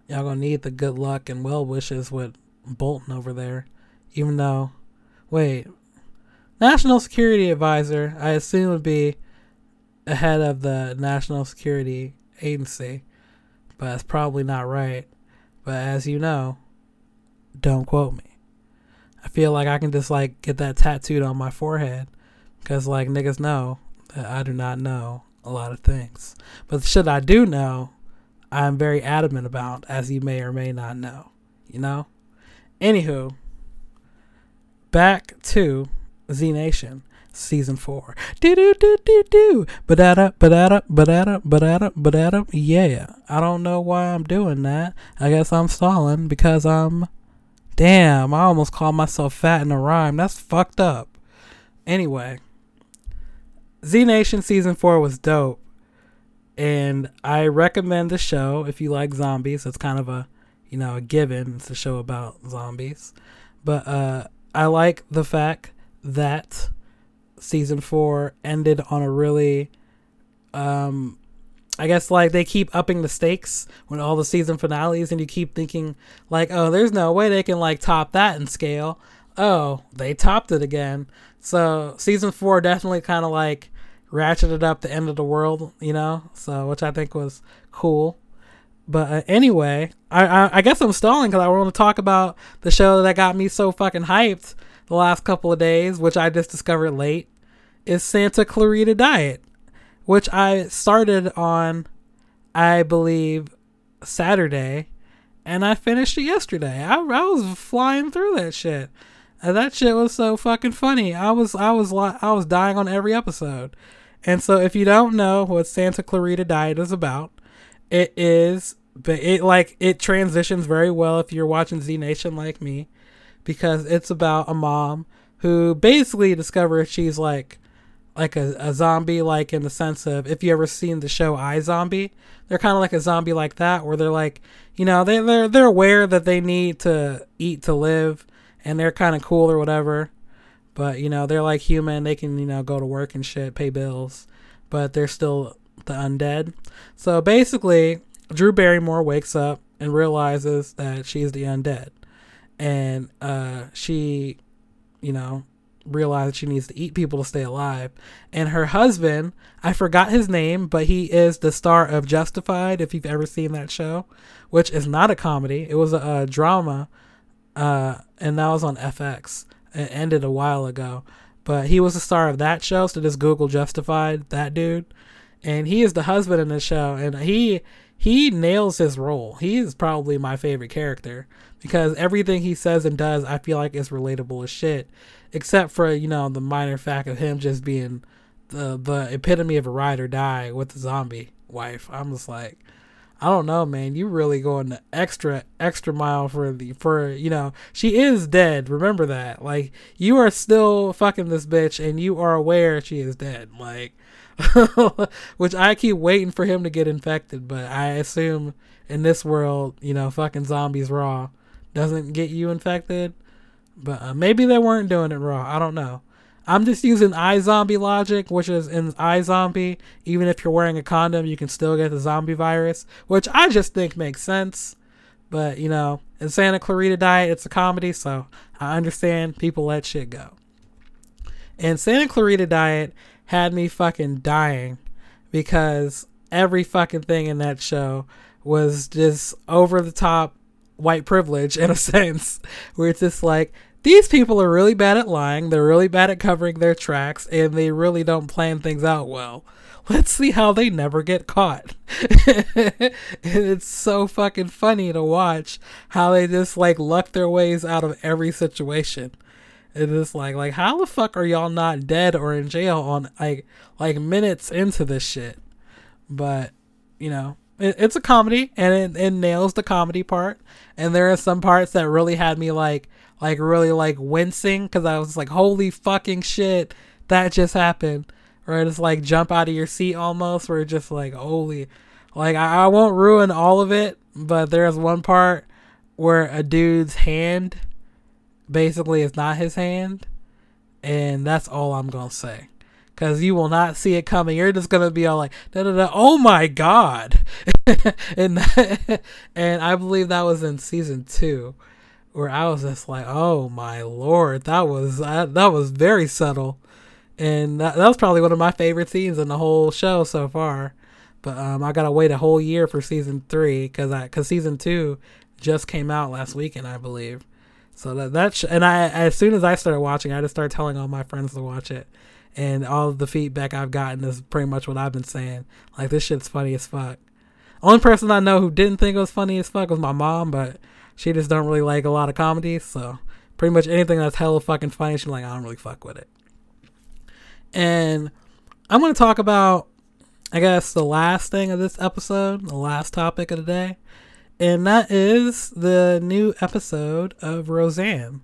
Y'all gonna need the good luck and well wishes with Bolton over there. Even though, wait, National Security Advisor, I assume would be ahead of the National Security agency, but that's probably not right. But as you know, don't quote me. I feel like I can just like get that tattooed on my forehead because like niggas know that I do not know a lot of things. But the shit I do know, I'm very adamant about, as you may or may not know. You know? Anywho, back to Z Nation season four. Do do do do do. Badada badada badada badada badada. Yeah. I don't know why I'm doing that. I guess I'm stalling because I'm. Damn, I almost called myself fat in a rhyme. That's fucked up. Anyway, Z Nation season four was dope, and I recommend the show if you like zombies. It's kind of a, you know, a given. It's a show about zombies, but uh, I like the fact that season four ended on a really um I guess like they keep upping the stakes when all the season finales and you keep thinking like, oh, there's no way they can like top that in scale. Oh, they topped it again. So season four definitely kind of like ratcheted up the end of the world, you know. So which I think was cool. But uh, anyway, I, I, I guess I'm stalling because I want to talk about the show that got me so fucking hyped the last couple of days, which I just discovered late, is Santa Clarita Diet, which I started on, I believe, Saturday, and I finished it yesterday. I, I was flying through that shit. And that shit was so fucking funny. I was I was I was dying on every episode. And so if you don't know what Santa Clarita Diet is about, it is but it like it transitions very well if you're watching Z Nation like me because it's about a mom who basically discovers she's like like a, a zombie like in the sense of if you ever seen the show iZombie, they're kind of like a zombie like that where they're like, you know, they they're they're aware that they need to eat to live and they're kind of cool or whatever. But you know, they're like human. They can you know go to work and shit, pay bills, but they're still the undead. So basically, Drew Barrymore wakes up and realizes that she's the undead, and uh, she, you know, realizes she needs to eat people to stay alive. And her husband, I forgot his name, but he is the star of Justified. If you've ever seen that show, which is not a comedy, it was a, a drama uh, and that was on FX. It ended a while ago, but he was the star of that show. So just Google Justified that dude, and he is the husband in the show, and he he nails his role. He is probably my favorite character because everything he says and does, I feel like is relatable as shit, except for you know the minor fact of him just being the the epitome of a ride or die with the zombie wife. I'm just like, I don't know, man. You really going the extra extra mile for the for you know she is dead. Remember that. Like you are still fucking this bitch, and you are aware she is dead. Like, (laughs) which I keep waiting for him to get infected, but I assume in this world, you know, fucking zombies raw doesn't get you infected. But uh, maybe they weren't doing it raw. I don't know. I'm just using iZombie logic, which is in iZombie, even if you're wearing a condom, you can still get the zombie virus, which I just think makes sense. But, you know, in Santa Clarita Diet, it's a comedy, so I understand people let shit go. And Santa Clarita Diet had me fucking dying because every fucking thing in that show was just over the top white privilege in a (laughs) sense, where it's just like, these people are really bad at lying, they're really bad at covering their tracks, and they really don't plan things out well. (laughs) Let's see how they never get caught. (laughs) and it's so fucking funny to watch how they just like luck their ways out of every situation. It is like like how the fuck are y'all not dead or in jail on like like minutes into this shit? But you know, it, it's a comedy and it, it nails the comedy part. And there are some parts that really had me like like really like wincing because I was like, holy fucking shit, that just happened. Or it's like jump out of your seat almost, where it's just like, holy. Like, I, I won't ruin all of it, but there's one part where a dude's hand basically is not his hand. And that's all I'm going to say. Because you will not see it coming. You're just to be all like, da da da, oh my god. (laughs) and, (laughs) and I believe that was in season two where I was just like, "Oh my lord, that was uh, that was very subtle," and that, that was probably one of my favorite scenes in the whole show so far. But um, I gotta wait a whole year for season three because I because season two just came out last weekend, I believe. So that that sh- and I as soon as I started watching, I just started telling all my friends to watch it, and all the feedback I've gotten is pretty much what I've been saying. Like this shit's funny as fuck. Only person I know who didn't think it was funny as fuck was my mom, but she just don't really like a lot of comedies, so pretty much anything that's hella fucking funny, she's like, I don't really fuck with it. And I'm gonna talk about, I guess, the last thing of this episode, the last topic of the day, and that is the new episode of Roseanne.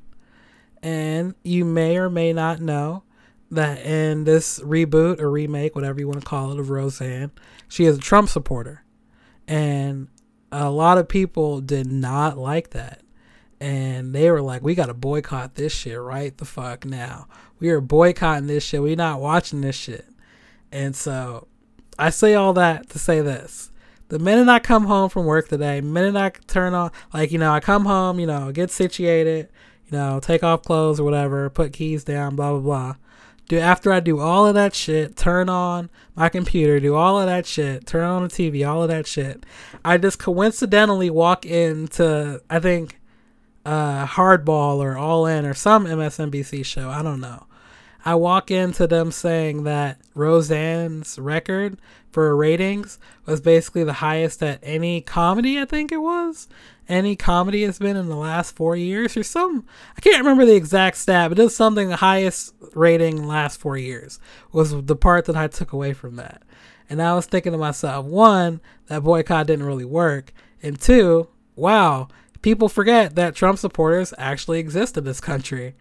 And you may or may not know that in this reboot or remake, whatever you want to call it, of Roseanne, she is a Trump supporter. And a lot of people did not like that. And they were like, we got to boycott this shit right the fuck now. We are boycotting this shit. we not watching this shit. And so I say all that to say this. The minute I come home from work today, minute I turn on, like, you know, I come home, you know, get situated, you know, take off clothes or whatever, put keys down, blah, blah, blah do after I do all of that shit, turn on my computer, do all of that shit, turn on the TV, all of that shit. I just coincidentally walk into I think uh, Hardball or All In or some MSNBC show. I don't know. I walk into them saying that Roseanne's record for ratings was basically the highest that any comedy, I think it was, any comedy has been in the last four years or some. I can't remember the exact stat, but it was something the highest rating last four years was the part that I took away from that. And I was thinking to myself, one, that boycott didn't really work, and two, wow, people forget that Trump supporters actually exist in this country.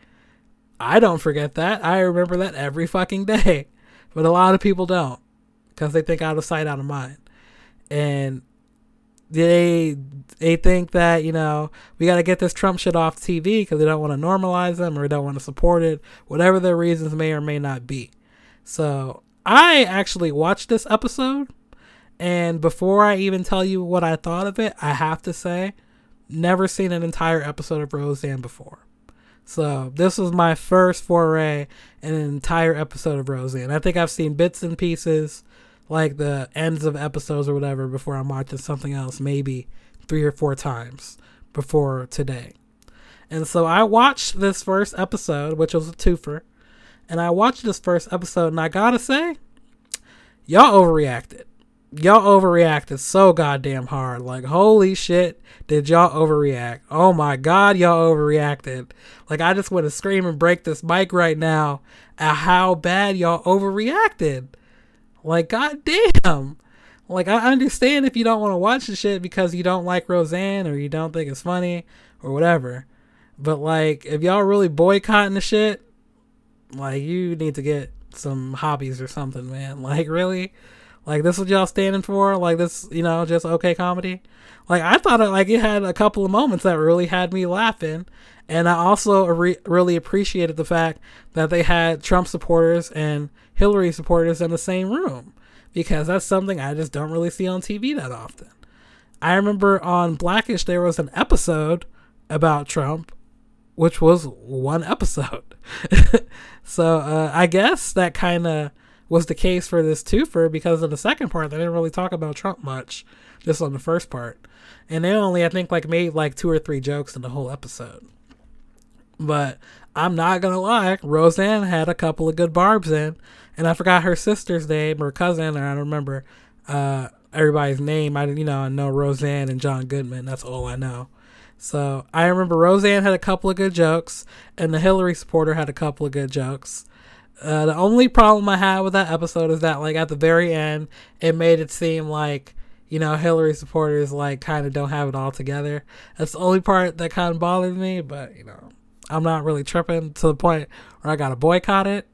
I don't forget that. I remember that every fucking day. But a lot of people don't because they think out of sight, out of mind. And they they think that, you know, we got to get this Trump shit off TV because they don't want to normalize them or they don't want to support it, whatever their reasons may or may not be. So I actually watched this episode. And before I even tell you what I thought of it, I have to say, never seen an entire episode of Roseanne before. So this was my first foray in an entire episode of Roseanne. I think I've seen bits and pieces, like the ends of episodes or whatever, before I'm watching something else, maybe three or four times before today. And so I watched this first episode, which was a twofer, and I watched this first episode, and I gotta say, y'all overreacted y'all overreacted so goddamn hard. Like, holy shit, did y'all overreact? Oh my god, y'all overreacted. Like, I just want to scream and break this mic right now at how bad y'all overreacted. Like, goddamn. Like, I understand if you don't want to watch the shit because you don't like Roseanne or you don't think it's funny or whatever. But, like, if y'all really boycotting the shit, like, you need to get some hobbies or something, man. (laughs) Like, really? Like this is y'all standing for? Like this, you know, just okay comedy? Like I thought it like it had a couple of moments that really had me laughing, and I also re- really appreciated the fact that they had Trump supporters and Hillary supporters in the same room because that's something I just don't really see on TV that often. I remember on Blackish there was an episode about Trump, which was one episode. (laughs) so uh, I guess that kind of was the case for this twofer because in the second part. They didn't really talk about Trump much, just on the first part. And they only, I think, like made like two or three jokes in the whole episode. But I'm not gonna lie, Roseanne had a couple of good barbs in, and I forgot her sister's name or cousin, or I don't remember uh, everybody's name. I you know I know Roseanne and John Goodman. That's all I know. So I remember Roseanne had a couple of good jokes, and the Hillary supporter had a couple of good jokes. Uh, the only problem I had with that episode is that, like, at the very end, it made it seem like, you know, Hillary supporters, like, kind of don't have it all together. That's the only part that kind of bothered me, but, you know, I'm not really tripping to the point where I gotta boycott it.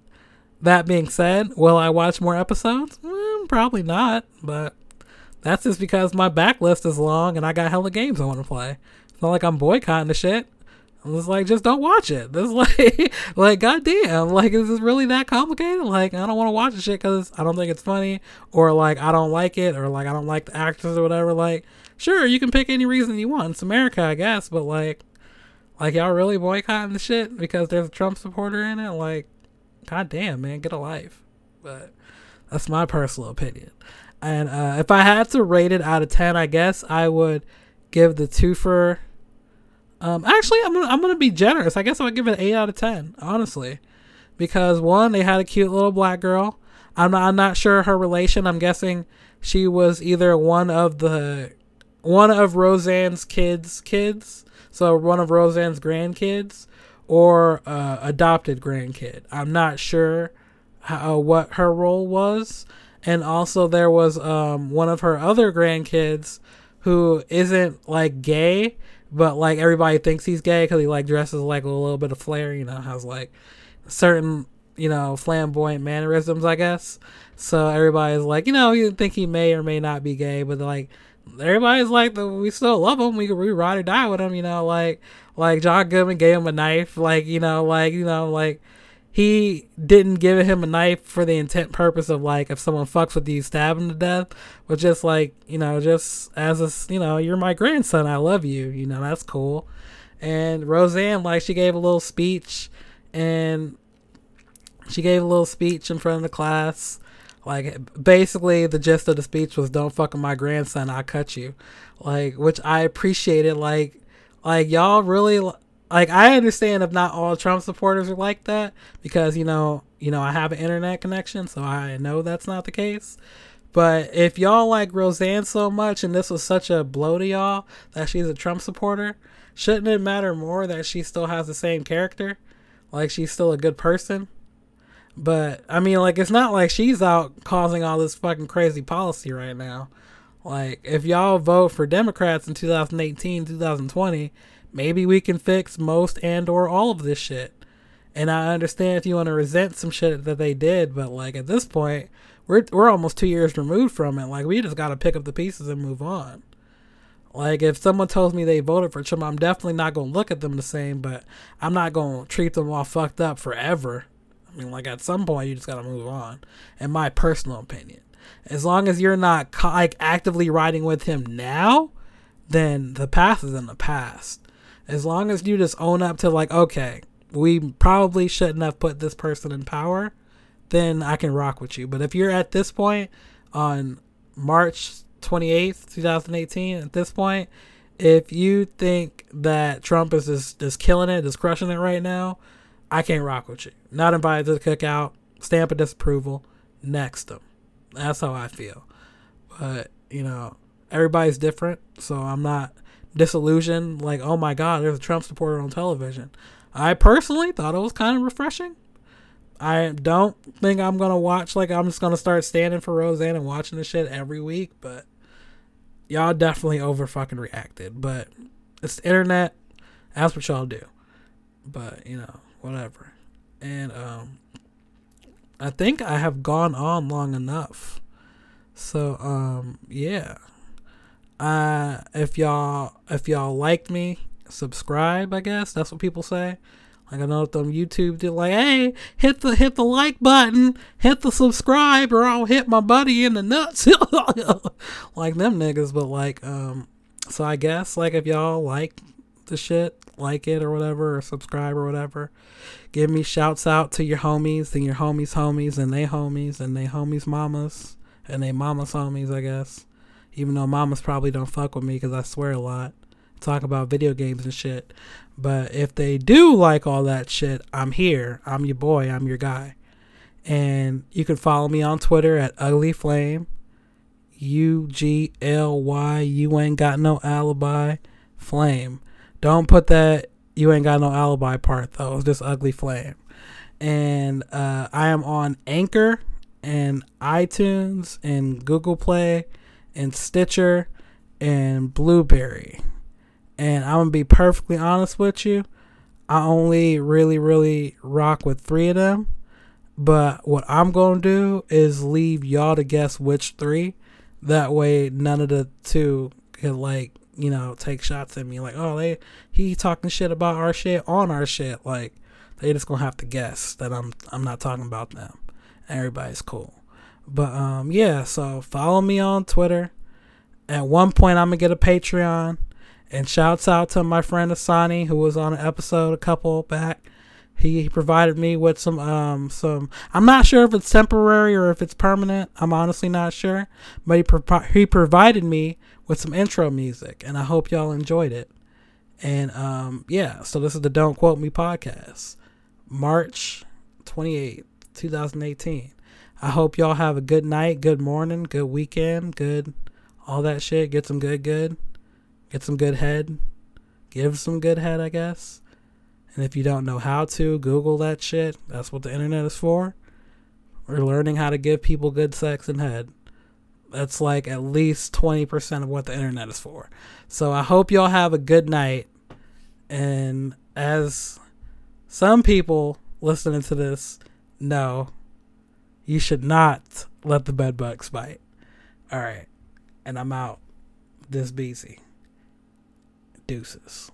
That being said, will I watch more episodes? Mm, probably not, but that's just because my backlist is long and I got hella games I want to play. It's not like I'm boycotting the shit. I'm just like, just don't watch it. (laughs) This is like, like, goddamn, like, is this really that complicated? Like, I don't want to watch the shit because I don't think it's funny, or like, I don't like it, or like, I don't like the actors or whatever. Like, sure, you can pick any reason you want. It's America, I guess, but like, like, y'all really boycotting the shit because there's a Trump supporter in it? Like, goddamn, man, get a life. But that's my personal opinion. And uh, if I had to rate it out of 10, I guess I would give the twofer um, actually, I'm gonna, I'm gonna be generous. I guess I would give it an eight out of ten, honestly, because one, they had a cute little black girl. I'm not, I'm not sure her relation. I'm guessing she was either one of the one of Roseanne's kids' kids, so one of Roseanne's grandkids, or uh, adopted grandkid. I'm not sure how, what her role was. And also, there was um, one of her other grandkids who isn't like gay, but like everybody thinks he's gay because he like dresses like a little bit of flair, you know, has like certain you know flamboyant mannerisms, I guess. So everybody's like, you know, you think he may or may not be gay, but like everybody's like, we still love him. We we ride or die with him, you know, like like John Goodman gave him a knife, like you know, like you know, like he didn't give him a knife for the intent purpose of like if someone fucks with you, stab him to death, but just like you know, just as a you know, you're my grandson, I love you, you know, that's cool. And Roseanne, like, she gave a little speech, and she gave a little speech in front of the class. Like, basically, the gist of the speech was, "Don't fuck with my grandson, I'll cut you." Like, which I appreciated. Like, Like y'all really like I understand if not all Trump supporters are like that because you know, you know I have an internet connection, so I know that's not the case. But if y'all like Roseanne so much and this was such a blow to y'all that she's a Trump supporter, shouldn't it matter more that she still has the same character? Like she's still a good person? But I mean like it's not like she's out causing all this fucking crazy policy right now. Like if y'all vote for Democrats in 2018, 2020, maybe we can fix most and or all of this shit. And I understand if you want to resent some shit that they did, but like at this point, we're we're almost two years removed from it. Like we just got to pick up the pieces and move on. Like if someone tells me they voted for Trump, I'm definitely not gonna look at them the same, but I'm not gonna treat them all fucked up forever. I mean, like at some point you just gotta move on. In my personal opinion, as long as you're not like actively riding with him now, then the past is in the past. As long as you just own up to like, okay, we probably shouldn't have put this person in power then I can rock with you. But if you're at this point on March 28th, 2018, at this point, if you think that Trump is just, just killing it, just crushing it right now, I can't rock with you. Not invited to the cookout, stamp of disapproval, next them. That's how I feel. But, you know, everybody's different, so I'm not disillusioned like, oh my god, there's a Trump supporter on television. I personally thought it was kind of refreshing. I don't think I'm gonna watch like I'm just gonna start standing for Roseanne and watching the shit every week, but y'all definitely over fucking reacted. But it's the internet. That's what y'all do. But you know, whatever. And um, I think I have gone on long enough. So um, yeah. Uh, if y'all if y'all liked me, subscribe. I guess that's what people say. Like I know them YouTube did like, hey, hit the hit the like button, hit the subscribe, or I'll hit my buddy in the nuts. (laughs) like them niggas, but like, um, so I guess like if y'all like the shit, like it or whatever, or subscribe or whatever, give me shouts out to your homies and your homies homies and they homies and they homies mamas and they mamas homies, I guess. Even though mamas probably don't fuck with me because I swear a lot talk about video games and shit. But if they do like all that shit, I'm here. I'm your boy. I'm your guy. And you can follow me on Twitter at Ugly Flame. U G L Y. You ain't got no alibi. Flame. Don't put that you ain't got no alibi part though. It's just Ugly Flame. And uh, I am on Anchor and iTunes and Google Play and Stitcher and Blubrry. And I'm gonna be perfectly honest with you. I only really, really rock with three of them. But what I'm gonna do is leave y'all to guess which three. That way, none of the two can like you know take shots at me like, oh they he talking shit about our shit on our shit. Like they just gonna have to guess that I'm I'm not talking about them. Everybody's cool. But um yeah, so follow me on Twitter. At one point, I'm gonna get a Patreon. And shouts out to my friend Asani who was on an episode a couple back. He, he provided me with some um some I'm not sure if it's temporary or if it's permanent. I'm honestly not sure, but he pro- he provided me with some intro music and I hope y'all enjoyed it. And um yeah, so this is the Don't Quote Me podcast. March 28th, 2018. I hope y'all have a good night, good morning, good weekend, good all that shit. Get some good good. Get some good head. Give some good head, I guess. And if you don't know how to, Google that shit. That's what the internet is for. We're learning how to give people good sex and head. That's like at least 20% of what the internet is for. So I hope y'all have a good night. And as some people listening to this know, you should not let the bed bugs bite. All right. And I'm out. This busy. Deuces.